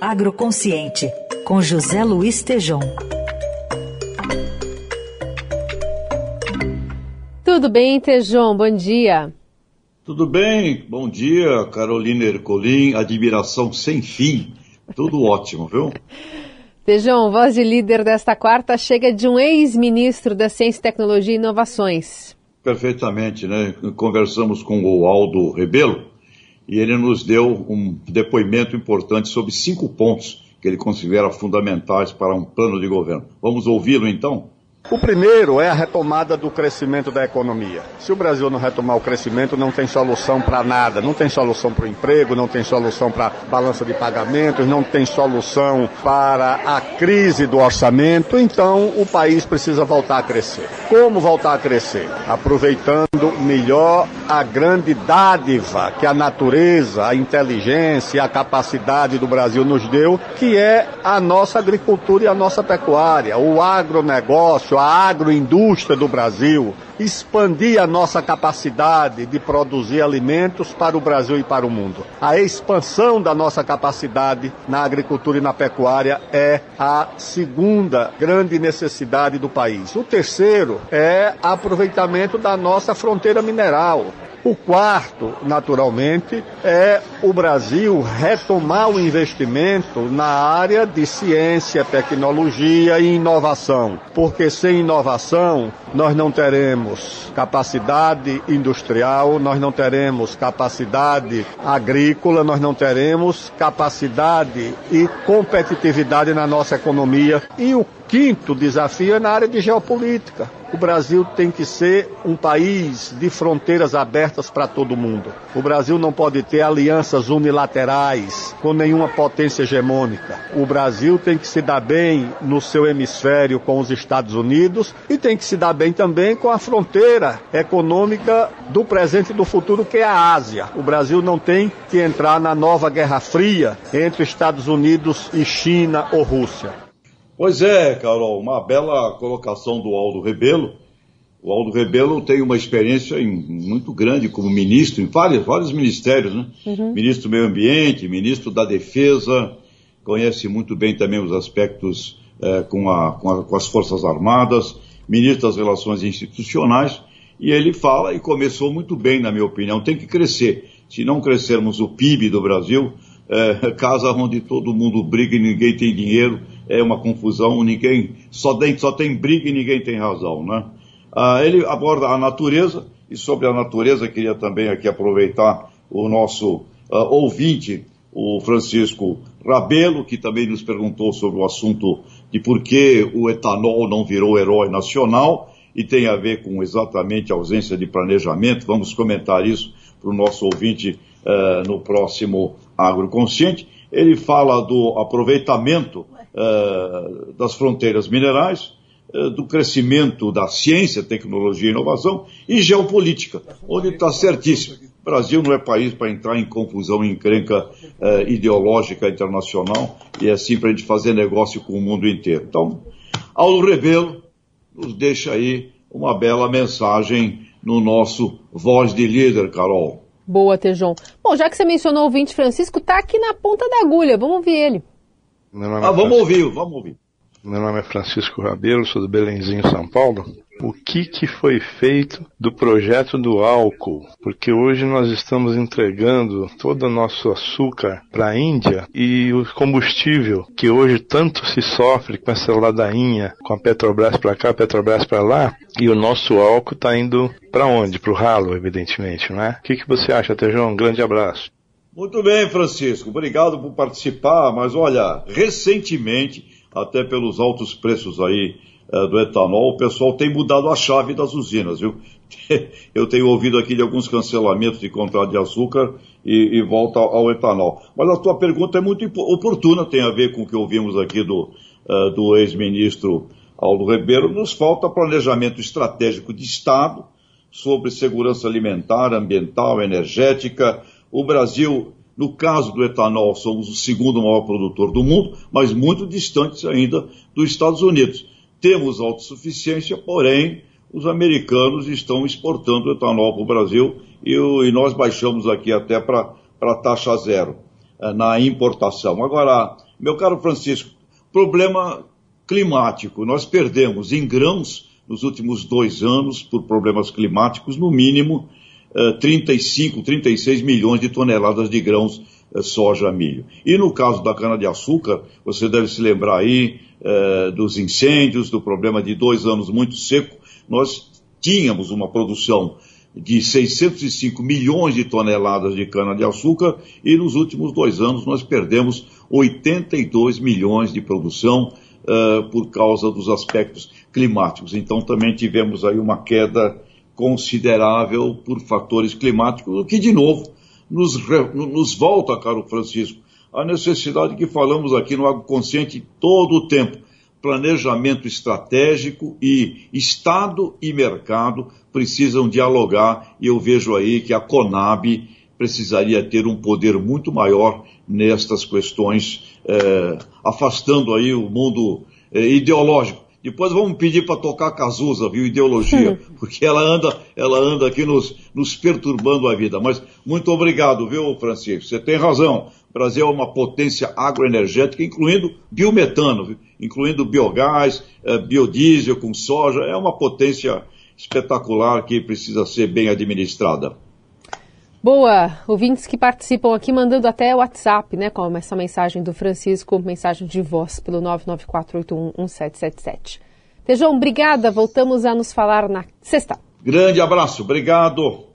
Agroconsciente, com José Luiz Tejom. Tudo bem, Tejom? Bom dia. Tudo bem, bom dia, Carolina Ercolim, admiração sem fim. Tudo ótimo, viu? Tejão, voz de líder desta quarta chega de um ex-ministro da Ciência, Tecnologia e Inovações. Perfeitamente, né? Conversamos com o Aldo Rebelo e ele nos deu um depoimento importante sobre cinco pontos que ele considera fundamentais para um plano de governo. Vamos ouvi-lo então? O primeiro é a retomada do crescimento da economia. Se o Brasil não retomar o crescimento, não tem solução para nada. Não tem solução para o emprego, não tem solução para a balança de pagamentos, não tem solução para a crise do orçamento. Então, o país precisa voltar a crescer. Como voltar a crescer? Aproveitando melhor a grande dádiva que a natureza, a inteligência, a capacidade do Brasil nos deu, que é a nossa agricultura e a nossa pecuária, o agronegócio, a agroindústria do Brasil, expandir a nossa capacidade de produzir alimentos para o Brasil e para o mundo. A expansão da nossa capacidade na agricultura e na pecuária é a segunda grande necessidade do país. O terceiro é aproveitamento da nossa fronteira mineral. O quarto, naturalmente, é o Brasil retomar o investimento na área de ciência, tecnologia e inovação, porque sem inovação nós não teremos capacidade industrial, nós não teremos capacidade agrícola, nós não teremos capacidade e competitividade na nossa economia. E o quinto desafio é na área de geopolítica. O Brasil tem que ser um país de fronteiras abertas para todo mundo. O Brasil não pode ter alianças unilaterais com nenhuma potência hegemônica. O Brasil tem que se dar bem no seu hemisfério com os Estados Unidos e tem que se dar bem também com a fronteira econômica do presente e do futuro, que é a Ásia. O Brasil não tem que entrar na nova Guerra Fria entre Estados Unidos e China ou Rússia. Pois é, Carol, uma bela colocação do Aldo Rebelo. O Aldo Rebelo tem uma experiência muito grande como ministro em vários, vários ministérios, né? Uhum. Ministro do Meio Ambiente, ministro da Defesa, conhece muito bem também os aspectos é, com, a, com, a, com as Forças Armadas, ministro das Relações Institucionais, e ele fala e começou muito bem, na minha opinião, tem que crescer. Se não crescermos o PIB do Brasil, é, casa onde todo mundo briga e ninguém tem dinheiro, é uma confusão, ninguém só tem, só tem briga e ninguém tem razão, né? Ah, ele aborda a natureza e sobre a natureza queria também aqui aproveitar o nosso ah, ouvinte, o Francisco Rabelo, que também nos perguntou sobre o assunto de por que o etanol não virou herói nacional e tem a ver com exatamente a ausência de planejamento. Vamos comentar isso para o nosso ouvinte uh, no próximo Agroconsciente. Ele fala do aproveitamento uh, das fronteiras minerais, uh, do crescimento da ciência, tecnologia e inovação e geopolítica, onde está certíssimo. O Brasil não é país para entrar em confusão, em encrenca uh, ideológica internacional e é assim para a gente fazer negócio com o mundo inteiro. Então, Aldo Rebelo nos deixa aí uma bela mensagem no nosso Voz de Líder, Carol. Boa, Tejon. Bom, já que você mencionou o ouvinte Francisco, tá aqui na ponta da agulha. Vamos ouvir ele. É ah, vamos ouvir, vamos ouvir. Meu nome é Francisco Rabelo, sou do Belenzinho, São Paulo. O que, que foi feito do projeto do álcool? Porque hoje nós estamos entregando todo o nosso açúcar para a Índia e o combustível que hoje tanto se sofre com essa ladainha, com a Petrobras para cá, a Petrobras para lá, e o nosso álcool está indo para onde? Para o ralo, evidentemente, não é? O que, que você acha, Tejão? Um grande abraço. Muito bem, Francisco. Obrigado por participar. Mas olha, recentemente, até pelos altos preços aí é, do etanol, o pessoal tem mudado a chave das usinas, viu? Eu tenho ouvido aqui de alguns cancelamentos de contrato de açúcar e, e volta ao etanol. Mas a tua pergunta é muito oportuna, tem a ver com o que ouvimos aqui do, uh, do ex-ministro Aldo Ribeiro. Nos falta planejamento estratégico de Estado sobre segurança alimentar, ambiental, energética. O Brasil no caso do etanol, somos o segundo maior produtor do mundo, mas muito distantes ainda dos Estados Unidos. Temos autossuficiência, porém, os americanos estão exportando etanol para o Brasil e, e, nós baixamos aqui até para taxa zero eh, na importação. Agora, Meu caro Francisco, problema climático. Nós perdemos em grãos nos últimos dois anos, por problemas climáticos, no mínimo 35, eh, 36 milhões de toneladas de grãos eh, soja, milho. E no caso da cana-de-açúcar, você deve se lembrar aí eh, dos incêndios, do problema de dois anos muito seco. Nós tínhamos uma produção de 605 milhões de toneladas de cana-de-açúcar e nos últimos dois anos nós perdemos 82 milhões de produção por causa dos aspectos climáticos. Então também tivemos aí uma queda considerável por fatores climáticos, o que de novo nos, nos volta, caro Francisco, a necessidade que falamos aqui no Água Consciente todo o tempo planejamento estratégico e Estado e mercado precisam dialogar e eu vejo aí que a Conab precisaria ter um poder muito maior nestas questões, é, afastando aí o mundo é, ideológico. Depois vamos pedir para tocar Cazuza, viu, ideologia, porque ela anda, ela anda aqui nos, nos perturbando a vida. Mas muito obrigado, viu, Francisco? Você tem razão. O Brasil é uma potência agroenergética, incluindo biometano, viu? incluindo biogás, eh, biodiesel com soja. É uma potência espetacular que precisa ser bem administrada. Boa, ouvintes que participam aqui mandando até WhatsApp, né, com essa mensagem do Francisco, mensagem de voz pelo 994811777. Tejão, obrigada, voltamos a nos falar na sexta. Grande abraço, obrigado.